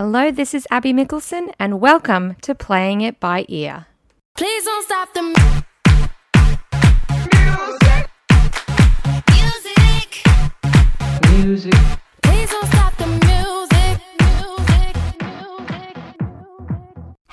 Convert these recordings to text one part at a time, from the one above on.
Hello, this is Abby Mickelson, and welcome to Playing It By Ear. Please don't stop the music. Music. Please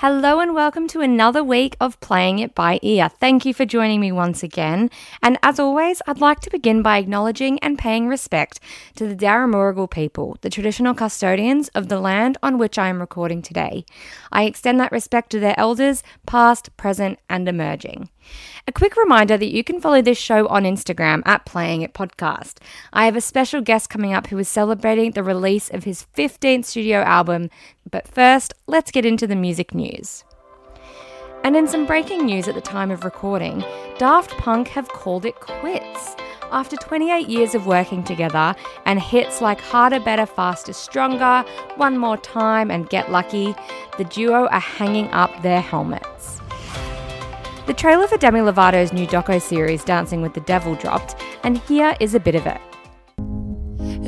Hello, and welcome to another week of Playing It By Ear. Thank you for joining me once again. And as always, I'd like to begin by acknowledging and paying respect to the Daramuragal people, the traditional custodians of the land on which I am recording today. I extend that respect to their elders, past, present, and emerging. A quick reminder that you can follow this show on Instagram at Playing It Podcast. I have a special guest coming up who is celebrating the release of his 15th studio album. But first, let's get into the music news. And in some breaking news at the time of recording, Daft Punk have called it quits. After 28 years of working together and hits like Harder, Better, Faster, Stronger, One More Time, and Get Lucky, the duo are hanging up their helmets. The trailer for Demi Lovato's new doco series Dancing with the Devil dropped, and here is a bit of it.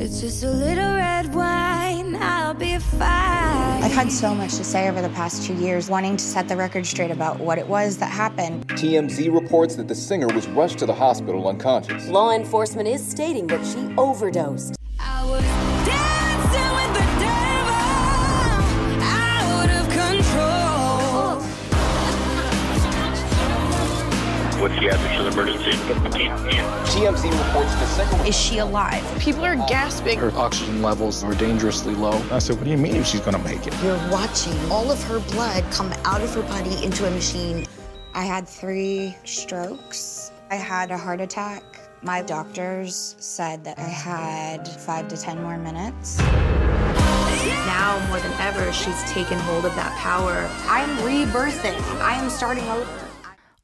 It's just a little red wine. I'll be fine. I've had so much to say over the past two years, wanting to set the record straight about what it was that happened. TMZ reports that the singer was rushed to the hospital unconscious. Law enforcement is stating that she overdosed. What's the actual emergency? TMZ reports the singer was Is she alive? People are gasping. Her oxygen levels were dangerously low. I said, What do you mean if she's gonna make it? You're watching all of her blood come out of her body into a machine. I had three strokes. I had a heart attack. My doctors said that I had five to 10 more minutes. Now more than ever, she's taken hold of that power. I'm rebirthing. I am starting over.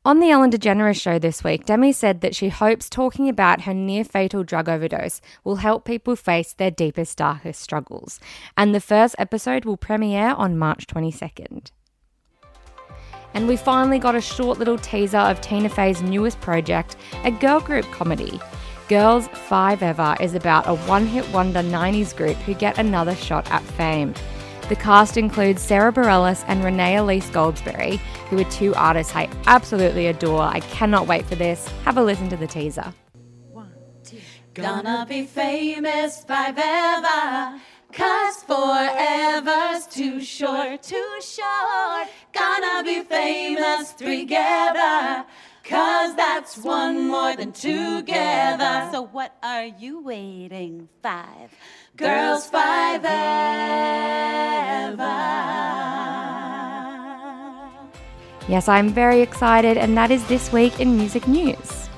On the Ellen DeGeneres show this week, Demi said that she hopes talking about her near fatal drug overdose will help people face their deepest, darkest struggles. And the first episode will premiere on March 22nd. And we finally got a short little teaser of Tina Fey's newest project, a girl group comedy. Girls5eva is about a one hit wonder 90s group who get another shot at fame. The cast includes Sara Bareilles and Renee Elise Goldsberry, who are two artists I absolutely adore. I cannot wait for this. Have a listen to the teaser. Gonna be famous forever. Cause forever's too short, too short. Gonna be famous together. Cause that's one more than together. So what are you waiting? Five girls, five ever. Yes, I'm very excited, and that is this week in music news.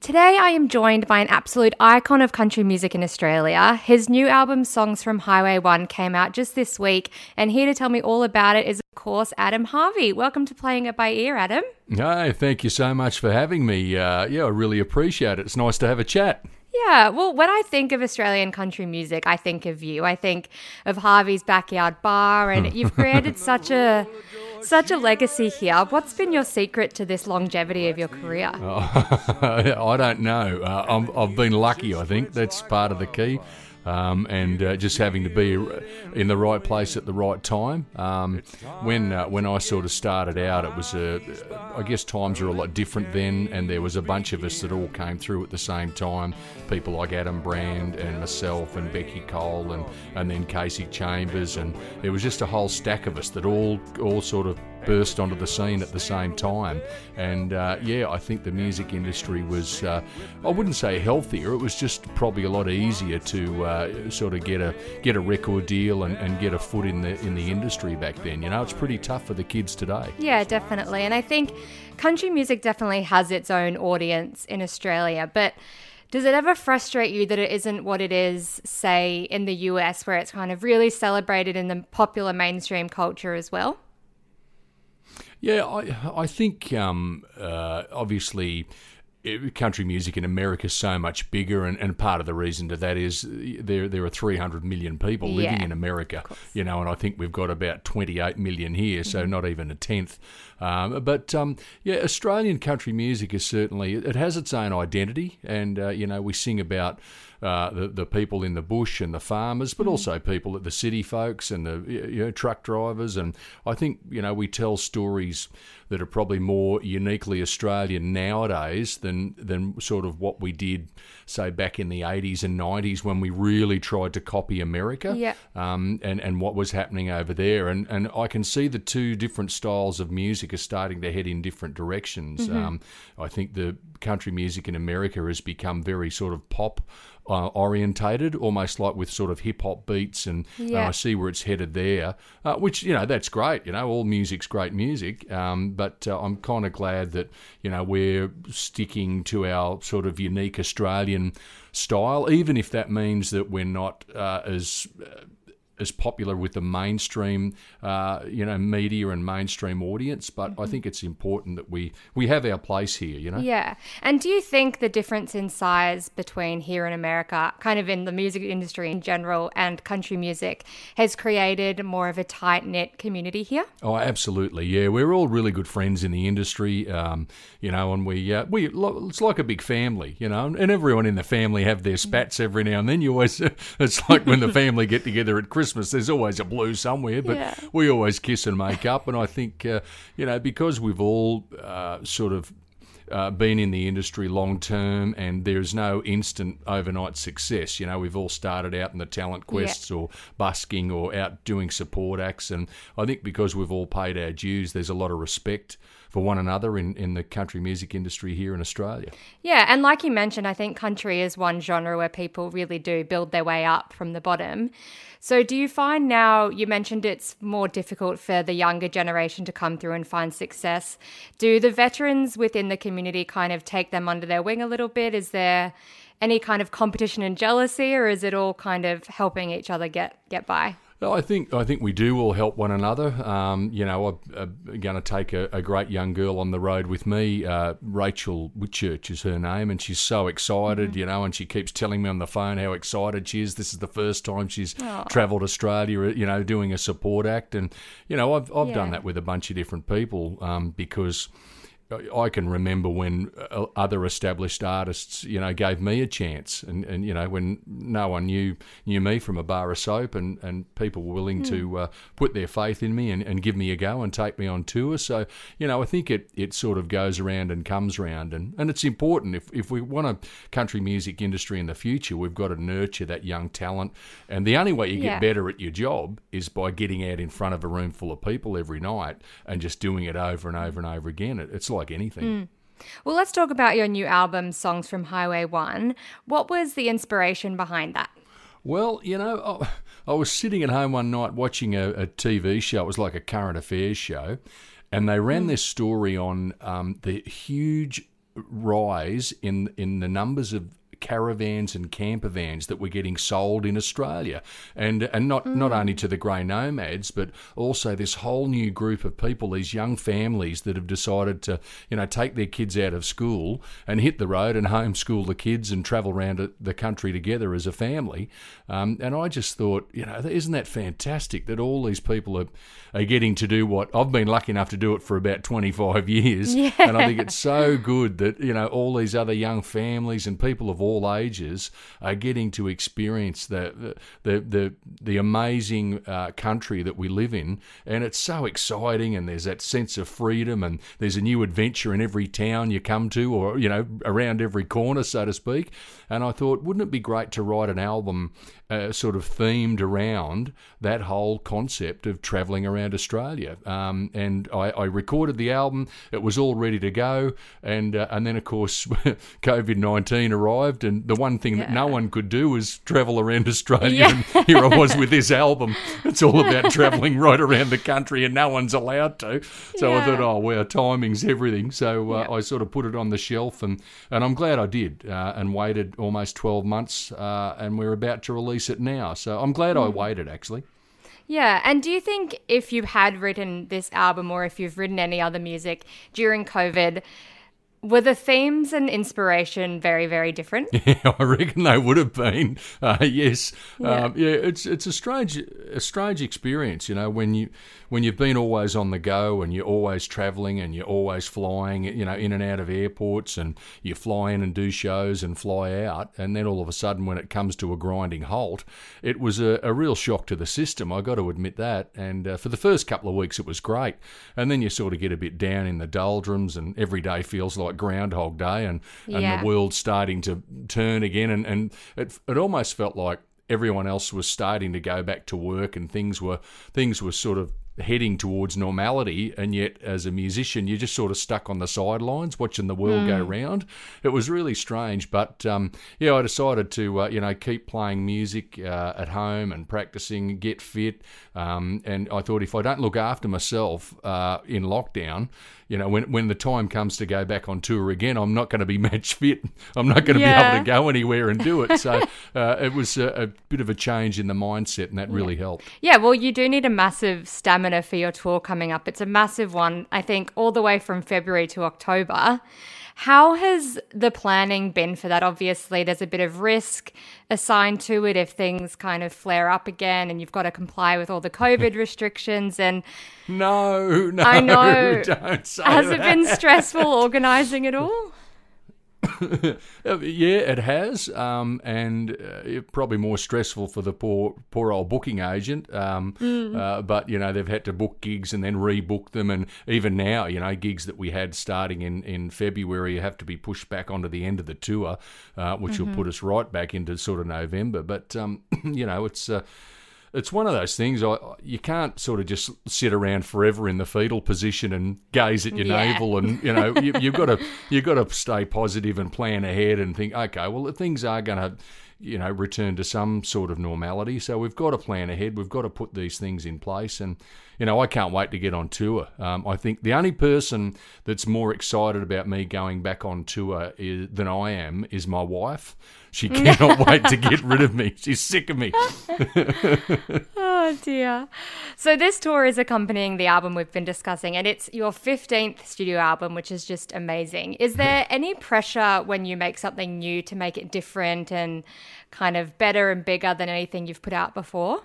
Today, I am joined by an absolute icon of country music in Australia. His new album, Songs from Highway 1, came out just this week, and here to tell me all about it is, of course, Adam Harvey. Welcome to Playing It By Ear, Adam. Hi, thank you so much for having me. Uh, yeah, I really appreciate it. It's nice to have a chat. Yeah, well, when I think of Australian country music, I think of you. I think of Harvey's Backyard Bar, and you've created such a such a legacy here. What's been your secret to this longevity of your career? Oh, I don't know. Uh, I'm, I've been lucky, I think. That's part of the key. Um, and uh, just having to be in the right place at the right time. Um, when uh, when I sort of started out, it was a, I guess times were a lot different then, and there was a bunch of us that all came through at the same time. People like Adam Brand and myself and Beccy Cole and, and then Kasey Chambers, and there was just a whole stack of us that all all sort of burst onto the scene at the same time. And uh, yeah, I think the music industry was, uh, I wouldn't say healthier, it was just probably a lot easier to uh, sort of get a get a record deal and, and get a foot in the in the industry back then. You know, it's pretty tough for the kids today. Yeah, definitely. And I think country music definitely has its own audience in Australia, but does it ever frustrate you that it isn't what it is, say, in the US, where it's kind of really celebrated in the popular mainstream culture as well? Yeah, I I think um, uh, obviously country music in America is so much bigger, and, and part of the reason to that is there there are 300 million people living Yeah, in America, you know, and I think we've got about 28 million here, so not even a tenth. Um, but um, yeah, Australian country music is certainly it has its own identity, and uh, you know we sing about uh, the the people in the bush and the farmers, but also people at the city folks and the you know, truck drivers. And I think you know we tell stories that are probably more uniquely Australian nowadays than than sort of what we did, say, back in the 80s and 90s when we really tried to copy America Yeah. um, and, and what was happening over there. And, and I can see the two different styles of music are starting to head in different directions. Mhm. Um, I think the country music in America has become very sort of pop. Uh, orientated, almost like with sort of hip hop beats, and, and Yeah. I see where it's headed there. Uh, which you know that's great. You know, all music's great music. Um, but uh, I'm kind of glad that you know we're sticking to our sort of unique Australian style, even if that means that we're not uh, as uh, as popular with the mainstream, uh, you know, media and mainstream audience. But I think it's important that we we have our place here. You know. Yeah. And do you think the difference in size between here in America, kind of in the music industry in general, and country music has created more of a tight knit community here? Oh, absolutely. Yeah, we're all really good friends in the industry, um, you know, and we uh, we it's like a big family, you know, and everyone in the family have their spats every now and then. You always it's like when the family get together at Christmas. There's always a blue somewhere, but Yeah. we always kiss and make up. And I think uh, you know because we've all uh, sort of uh, been in the industry long term, and there's no instant overnight success. You know, we've all started out in the talent Yeah. quests or busking or out doing support acts, and I think because we've all paid our dues, there's a lot of respect for one another in, in the country music industry here in Australia. Yeah, and like you mentioned, I think country is one genre where people really do build their way up from the bottom. So, do you find now, you mentioned it's more difficult for the younger generation to come through and find success. Do the veterans within the community kind of take them under their wing a little bit? Is there any kind of competition and jealousy, or is it all kind of helping each other get, get by? No, I think I think we do all help one another. Um, you know, I'm, I'm going to take a, a great young girl on the road with me. Uh, Rachel Whitchurch is her name, and she's so excited. You know, and she keeps telling me on the phone how excited she is. This is the first time she's travelled Australia. You know, doing a support act, and you know, I've I've done that with a bunch of different people um, because. I can remember when uh, other established artists, you know, gave me a chance, and, and you know, when no one knew knew me from a bar of soap, and, and people were willing to uh, put their faith in me and, and give me a go and take me on tour. So, you know, I think it, it sort of goes around and comes around, and, and it's important if if we want a country music industry in the future, we've got to nurture that young talent, and the only way you Yeah. get better at your job is by getting out in front of a room full of people every night and just doing it over and over and over again. It, it's like anything. Well, let's talk about your new album, Songs from Highway 1. What was the inspiration behind that? Well, you know, I, I was sitting at home one night watching a, a TV show. It was like a current affairs show, and they ran this story on um, the huge rise in in the numbers of caravans and camper vans that were getting sold in Australia, and and not not only to the grey nomads, but also this whole new group of people, these young families that have decided to you know take their kids out of school and hit the road and homeschool the kids and travel around the country together as a family. Um, and I just thought, you know, isn't that fantastic that all these people are are getting to do what I've been lucky enough to do it for about twenty five years, Yeah. and I think it's so good that you know all these other young families and people of all ages are getting to experience the the the, the amazing uh, country that we live in, and it's so exciting. And there's that sense of freedom, and there's a new adventure in every town you come to, or you know around every corner, so to speak. And I thought, wouldn't it be great to write an album uh, sort of themed around that whole concept of travelling around Australia? Um, and I, I recorded the album; it was all ready to go, and uh, and then of course COVID nineteen arrived, and the one thing that no one could do was travel around Australia. Yeah. And here I was with this album. It's all about travelling right around the country, and no one's allowed to. So I thought, oh, well, timing's everything. So uh, Yeah. I sort of put it on the shelf, and, and I'm glad I did, uh, and waited almost 12 months, uh, and we're about to release it now. So I'm glad I waited, actually. Yeah, and do you think if you had written this album or if you've written any other music during COVID, Were the themes and inspiration very, very different? Yeah, I reckon they would have been. Uh, yes, Yeah. um, yeah. It's it's a strange a strange experience, you know, when you when you've been always on the go and you're always travelling and you're always flying, you know, in and out of airports and you fly in and do shows and fly out, and then all of a sudden, when it comes to a grinding halt, it was a, a real shock to the system. I got to admit that. And uh, for the first couple of weeks, it was great, and then you sort of get a bit down in the doldrums, and every day feels like Groundhog Day, and and Yeah. the world starting to turn again, and, and it it almost felt like everyone else was starting to go back to work, and things were things were sort of heading towards normality, and yet as a musician, you're just sort of stuck on the sidelines watching the world go Mm. round. It was really strange, but um, yeah, I decided to uh, you know keep playing music uh, at home and practicing, get fit, um, and I thought if I don't look after myself uh, in lockdown, you know, when when the time comes to go back on tour again, I'm not going to be match fit. I'm not going to be able to go anywhere and do it. So uh, it was a, a bit of a change in the mindset, and that really helped. Yeah, well, you do need a massive stamina for your tour coming up. It's a massive one, I think, all the way from February to October. How has the planning been for that? Obviously, there's a bit of risk assigned to it if things kind of flare up again and you've got to comply with all the COVID restrictions. And No, no, I know. don't say Has it been stressful organizing it all? Uh, yeah, it has, um, and uh, probably more stressful for the poor, poor old booking agent. Um, Mm. uh, but you know, they've had to book gigs and then rebook them, and even now, you know, gigs that we had starting in, in February have to be pushed back onto the end of the tour, uh, which Mhm. will put us right back into sort of November. But um, you know, it's. It's one of those things. I you can't sort of just sit around forever in the fetal position and gaze at your Yeah. navel, and you know you, you've got to you've got to stay positive and plan ahead and think, okay, well the things are going to you know return to some sort of normality. So we've got to plan ahead. We've got to put these things in place, and you know I can't wait to get on tour. Um, I think the only person that's more excited about me going back on tour is, than I am is my wife. She cannot wait to get rid of me. She's sick of me. Oh dear. So this tour is accompanying the album we've been discussing, and it's your 15th studio album, which is just amazing. Is there any pressure when you make something new to make it different and kind of better and bigger than anything you've put out before?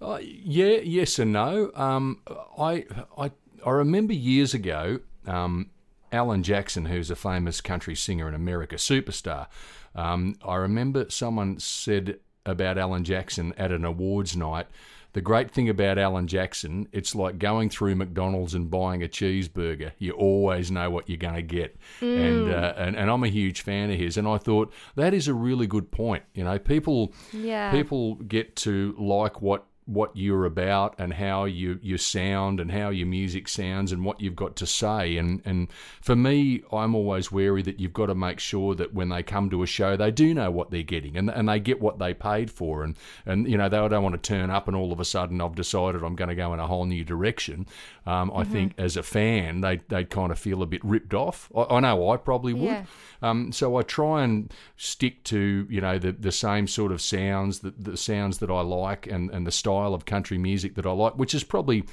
Uh, yeah, yes and no. Um, I, I, I remember years ago, um, Alan Jackson, who's a famous country singer in America, superstar. Um, I remember someone said about Alan Jackson at an awards night. The great thing about Alan Jackson, it's like going through McDonald's and buying a cheeseburger. You always know what you're going to get, and, Mm. uh, and and I'm a huge fan of his. And I thought that is a really good point. You know, people Yeah. people get to like what what you're about and how you you sound and how your music sounds and what you've got to say. And and for me I'm always wary that you've got to make sure that when they come to a show they do know what they're getting and and they get what they paid for. And and you know they don't want to turn up and all of a sudden I've decided I'm going to go in a whole new direction um, I Mhm. think as a fan they they kind of feel a bit ripped off I, I know I probably would Yeah. um, so I try and stick to you know the the same sort of sounds the, the sounds that I like and, and the style of country music that I like, which is probably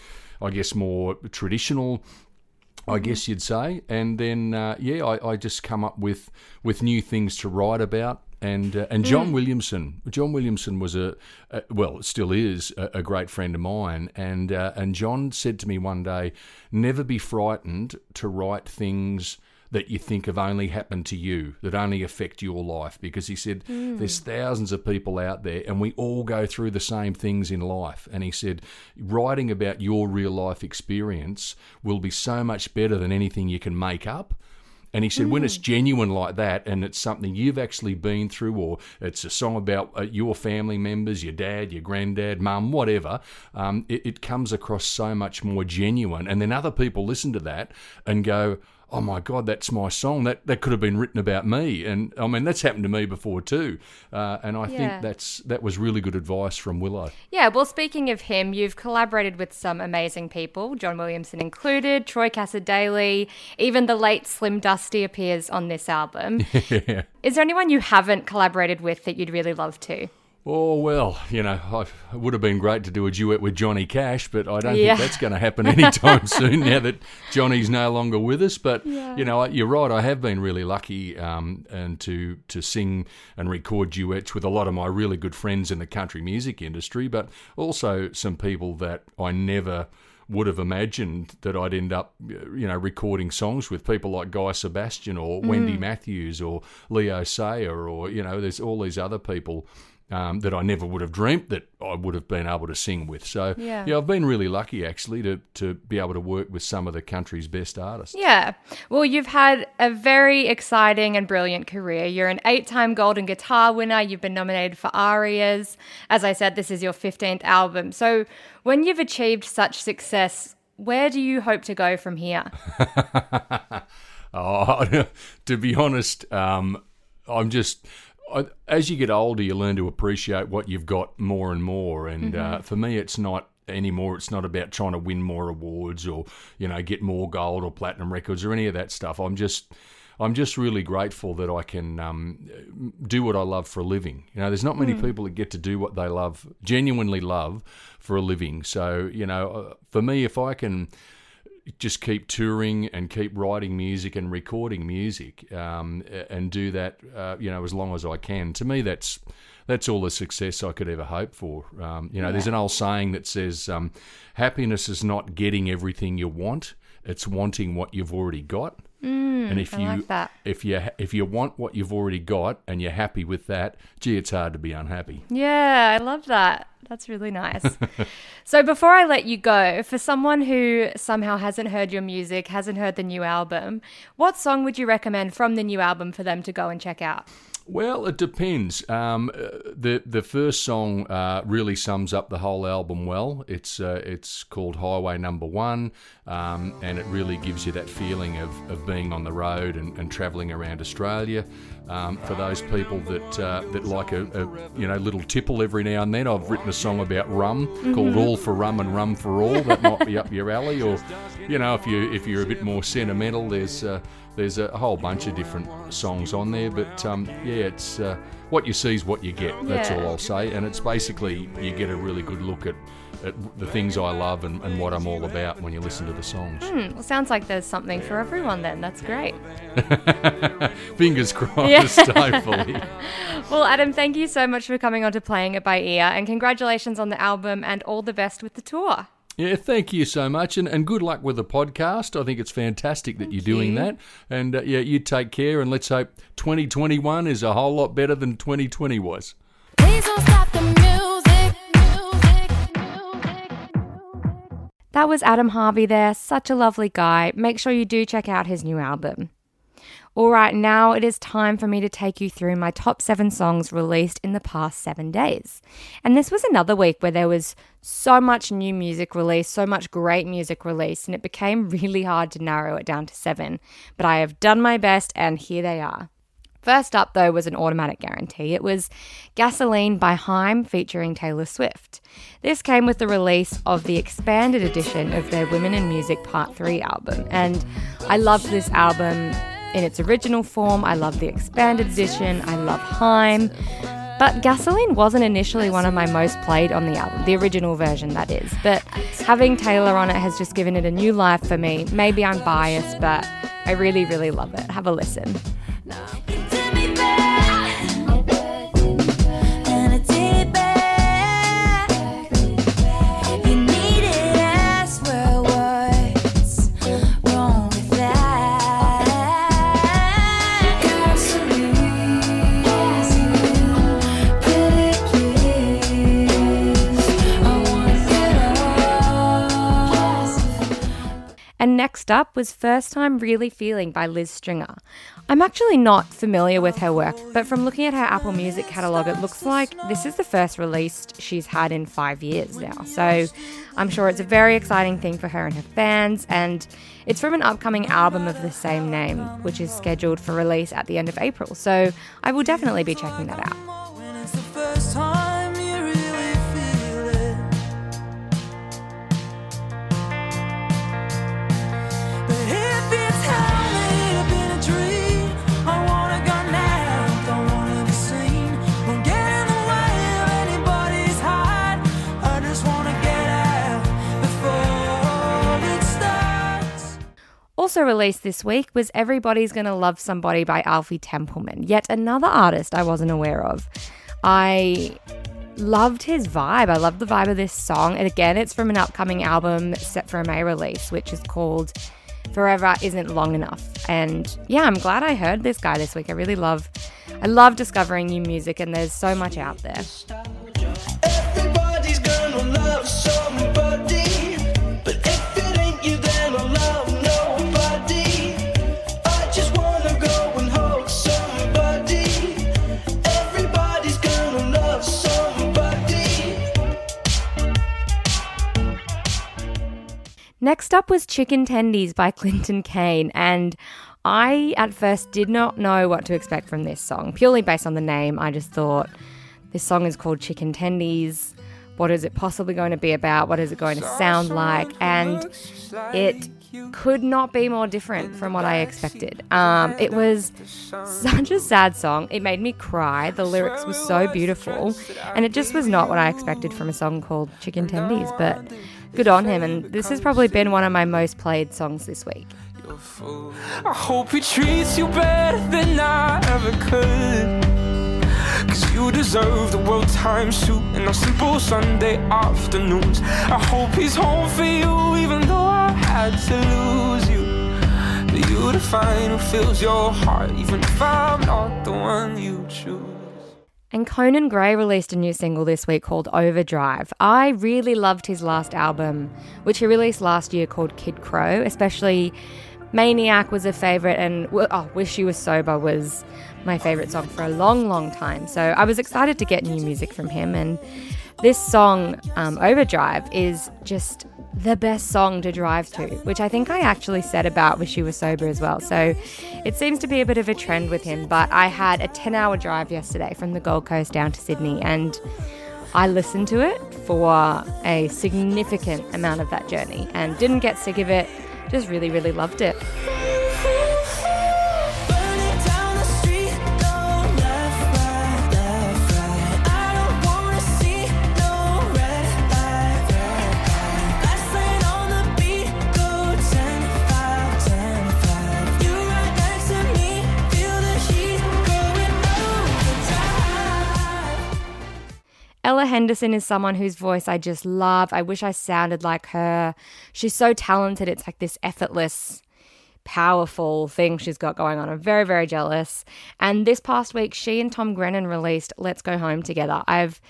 I guess more traditional. I guess you'd say, and then uh, yeah, I, I just come up with with new things to write about, and uh, and John Mm. Williamson, John Williamson was a, a well, still is a, a great friend of mine, and uh, and John said to me one day, never be frightened to write things that you think have only happened to you, that only affect your life. Because he said, Mm. there's thousands of people out there and we all go through the same things in life. And he said, writing about your real life experience will be so much better than anything you can make up. And he said, when it's genuine like that, and it's something you've actually been through, or it's a song about uh, your family members, your dad, your granddad, mum, whatever, um, it, it comes across so much more genuine. And then other people listen to that and go, oh my God, that's my song. That that could have been written about me. And I mean, that's happened to me before too. Uh, and I Yeah. think that's that was really good advice from Willow. Yeah, well, speaking of him, you've collaborated with some amazing people, John Williamson included, Troy Cassar-Daley, even the late Slim Dusty appears on this album. yeah. Is there anyone you haven't collaborated with that you'd really love to? Oh well, you know, I, it would have been great to do a duet with Johnny Cash, but I don't Yeah. think that's going to happen anytime soon. Now that Johnny's no longer with us, but you know, you're right. I have been really lucky, um, and to to sing and record duets with a lot of my really good friends in the country music industry, but also some people that I never would have imagined that I'd end up, you know, recording songs with people like Guy Sebastian or Wendy Matthews or Leo Sayer or you know, there's all these other people um, that I never would have dreamt that I would have been able to sing with. So Yeah. I've been really lucky actually to to be able to work with some of the country's best artists. Yeah. Well, you've had a very exciting and brilliant career. You're an eight time Golden Guitar winner. You've been nominated for ARIAs. As I said, this is your 15th album. So, when you've achieved such success, where do you hope to go from here? Oh, to be honest, um, I'm just. As you get older, you learn to appreciate what you've got more and more. And uh, for me, it's not anymore. It's not about trying to win more awards or you know get more gold or platinum records or any of that stuff. I'm just. I'm just really grateful that I can um, do what I love for a living. You know, there's not many people that get to do what they love, genuinely love, for a living. So, you know, uh, for me, if I can just keep touring and keep writing music and recording music um, and do that uh, you know as long as I can. To me that's that's all the success I could ever hope for. Um, you know there's an old saying that says um, happiness is not getting everything you want it's wanting what you've already got Mm, and if I you like that. if you if you want what you've already got and you're happy with that gee it's hard to be unhappy Yeah, I love that. That's really nice. so, before I let you go, for someone who somehow hasn't heard your music, hasn't heard the new album, what song would you recommend from the new album for them to go and check out? Well, it depends. Um, uh, the the first song uh, really sums up the whole album well. It's uh, it's called Highway Number One, um, and it really gives you that feeling of, of being on the road and, and travelling around Australia. Um, for those people that uh, that like a, a you know little tipple every now and then, I've written a song about rum called All for Rum and Rum for All. That might be up your alley, or you know if you if you're a bit more sentimental, there's uh, there's a whole bunch of different songs on there. But um, yeah, it's uh, what you see is what you get. That's Yeah. all I'll say. And it's basically you get a really good look at, at the things I love and, and what I'm all about when you listen to the songs. Hmm, well, sounds like there's something for everyone then. That's great. Fingers crossed, hopefully. Well, Adam, thank you so much for coming on to Playing It By Ear, and congratulations on the album and all the best with the tour. Yeah, thank you so much, and, and good luck with the podcast. I think it's fantastic that you're doing you. that, and uh, yeah, you take care, and let's hope 2021 is a whole lot better than 2020 was. Please don't stop the music, music, music. That was Adam Harvey there, such a lovely guy. Make sure you do check out his new album. All right, now it is time for me to take you through my top seven songs released in the past seven days. And this was another week where there was so much new music released, so much great music released, and it became really hard to narrow it down to seven. But I have done my best, and here they are. First up, though, was an automatic guarantee. It was Gasoline by Haim featuring Taylor Swift. This came with the release of the expanded edition of their Women in Music Part 3 album. And I loved this album in its original form. I love the expanded edition. I love Haim. But Gasoline wasn't initially one of my most played on the album, the original version, that is. But having Taylor on it has just given it a new life for me. Maybe I'm biased, but I really, really love it. Have a listen. Next up was First Time Really Feeling by Liz Stringer. I'm actually not familiar with her work, but from looking at her Apple Music catalogue, it looks like this is the first release she's had in five years now. So I'm sure it's a very exciting thing for her and her fans, and it's from an upcoming album of the same name, which is scheduled for release at the end of April. So I will definitely be checking that out. Also released this week was Everybody's Gonna Love Somebody by Alfie Templeman, yet another artist I wasn't aware of. I loved his vibe. I loved the vibe of this song. And again, it's from an upcoming album set for a May release, which is called Forever Isn't Long Enough. And yeah, I'm glad I heard this guy this week. I really love I love discovering new music and there's so much out there. Next up was Chicken Tendies by Clinton Kane, and I at first did not know what to expect from this song, purely based on the name. I just thought this song is called Chicken Tendies. What is it possibly going to be about? What is it going to sound like? And it could not be more different from what I expected. Um, it was such a sad song. It made me cry. The lyrics were so beautiful, and it just was not what I expected from a song called Chicken Tendies. But good on him, and this has probably been one of my most played songs this week. I hope he treats you better than I ever could. Cause you deserve the world time suit and on simple Sunday afternoons. I hope he's home for you, even though I had to lose you. For you to find who fills your heart, even if I'm not the one you choose. And Conan Gray released a new single this week called Overdrive. I really loved his last album, which he released last year called Kid Krow, especially Maniac was a favorite, and oh, Wish You Were Sober was my favorite song for a long, long time. So I was excited to get new music from him, and this song, um, Overdrive, is just the best song to drive to, which I think I actually said about Wish You Were Sober as well. So it seems to be a bit of a trend with him, but I had a 10 hour drive yesterday from the Gold Coast down to Sydney, and I listened to it for a significant amount of that journey and didn't get sick of it. Just really, really loved it. Ella Henderson is someone whose voice I just love. I wish I sounded like her. She's so talented. It's like this effortless, powerful thing she's got going on. I'm very, very jealous. And this past week, she and Tom Grennan released Let's Go Home Together. I've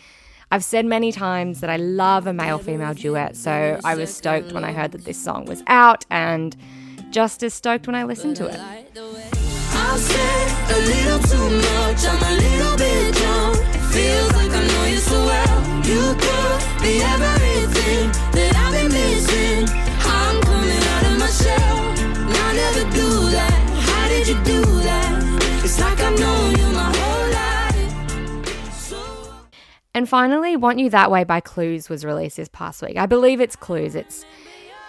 I've said many times that I love a male female duet, so I was stoked when I heard that this song was out and just as stoked when I listened to it. I'll say a little too much, I'm a little bit drunk. Feels So And finally, Want You That Way by Clews was released this past week. I believe it's Clews. It's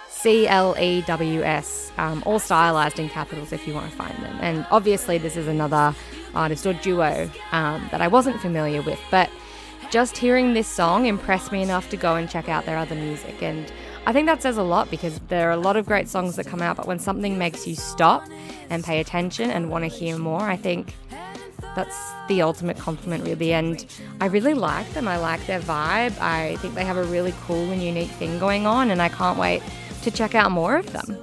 C L E W S, um, all stylized in capitals if you want to find them. And obviously, this is another artist or duo um, that I wasn't familiar with, but just hearing this song impressed me enough to go and check out their other music. And I think that says a lot because there are a lot of great songs that come out, but when something makes you stop and pay attention and want to hear more, I think that's the ultimate compliment, really. And I really like them. I like their vibe. I think they have a really cool and unique thing going on, and I can't wait to check out more of them.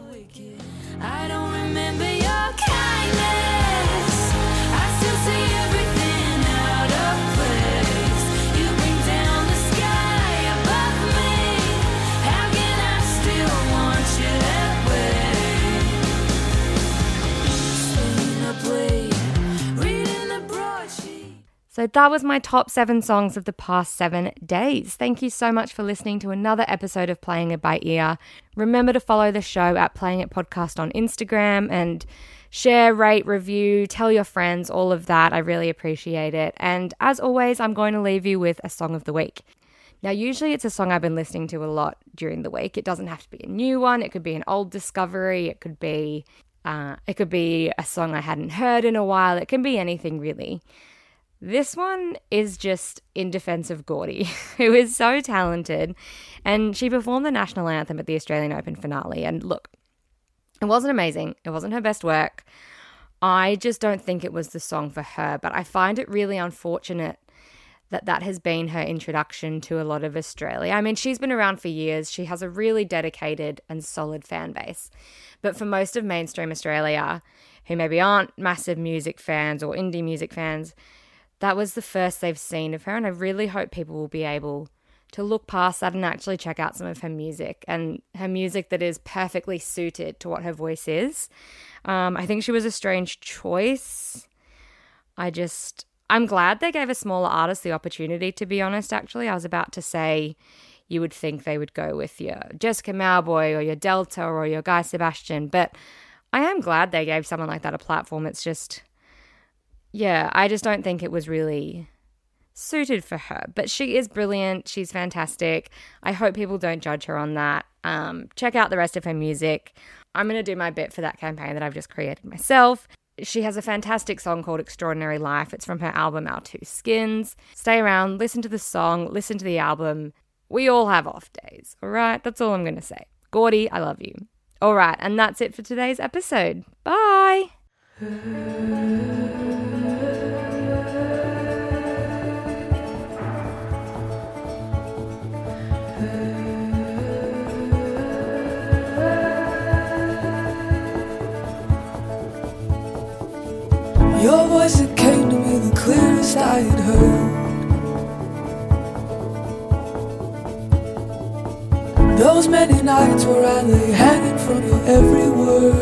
So that was my top seven songs of the past seven days. Thank you so much for listening to another episode of Playing It by Ear. Remember to follow the show at Playing It Podcast on Instagram and share, rate, review, tell your friends, all of that. I really appreciate it. And as always, I'm going to leave you with a song of the week. Now, usually it's a song I've been listening to a lot during the week. It doesn't have to be a new one. It could be an old discovery. It could be, uh, it could be a song I hadn't heard in a while. It can be anything really. This one is just in defense of Gordi, who is so talented. And she performed the national anthem at the Australian Open finale. And look, It wasn't amazing. It wasn't her best work. I just don't think it was the song for her, but I find it really unfortunate that that has been her introduction to a lot of Australia. I mean, she's been around for years. She has a really dedicated and solid fan base. But for most of mainstream Australia, who maybe aren't massive music fans or indie music fans, that was the first they've seen of her. And I really hope people will be able to look past that and actually check out some of her music and her music that is perfectly suited to what her voice is. Um, I think she was a strange choice. I just, I'm glad they gave a smaller artist the opportunity, to be honest, actually. I was about to say you would think they would go with your Jessica Mauboy or your Delta or your Guy Sebastian, but I am glad they gave someone like that a platform. It's just, yeah, I just don't think it was really suited for her. But she is brilliant. She's fantastic. I hope people don't judge her on that. Um, check out the rest of her music. I'm going to do my bit for that campaign that I've just created myself. She has a fantastic song called Extraordinary Life. It's from her album Our Two Skins. Stay around, listen to the song, listen to the album. We all have off days, all right? That's all I'm going to say. Gordi, I love you. All right, and that's it for today's episode. Bye. Your voice it came to me the clearest I had heard. Those many nights where I lay hanging from your every word.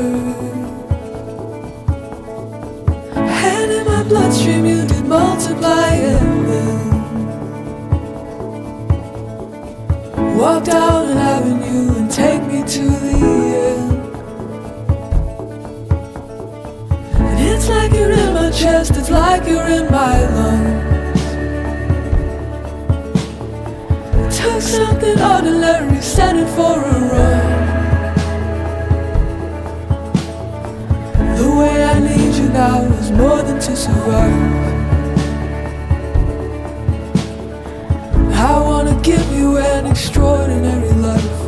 And in my bloodstream you did multiply and then walk down an avenue and take you're in my lungs. Took something ordinary, it for a run. The way I need you now is more than to survive. I wanna give you an extraordinary life.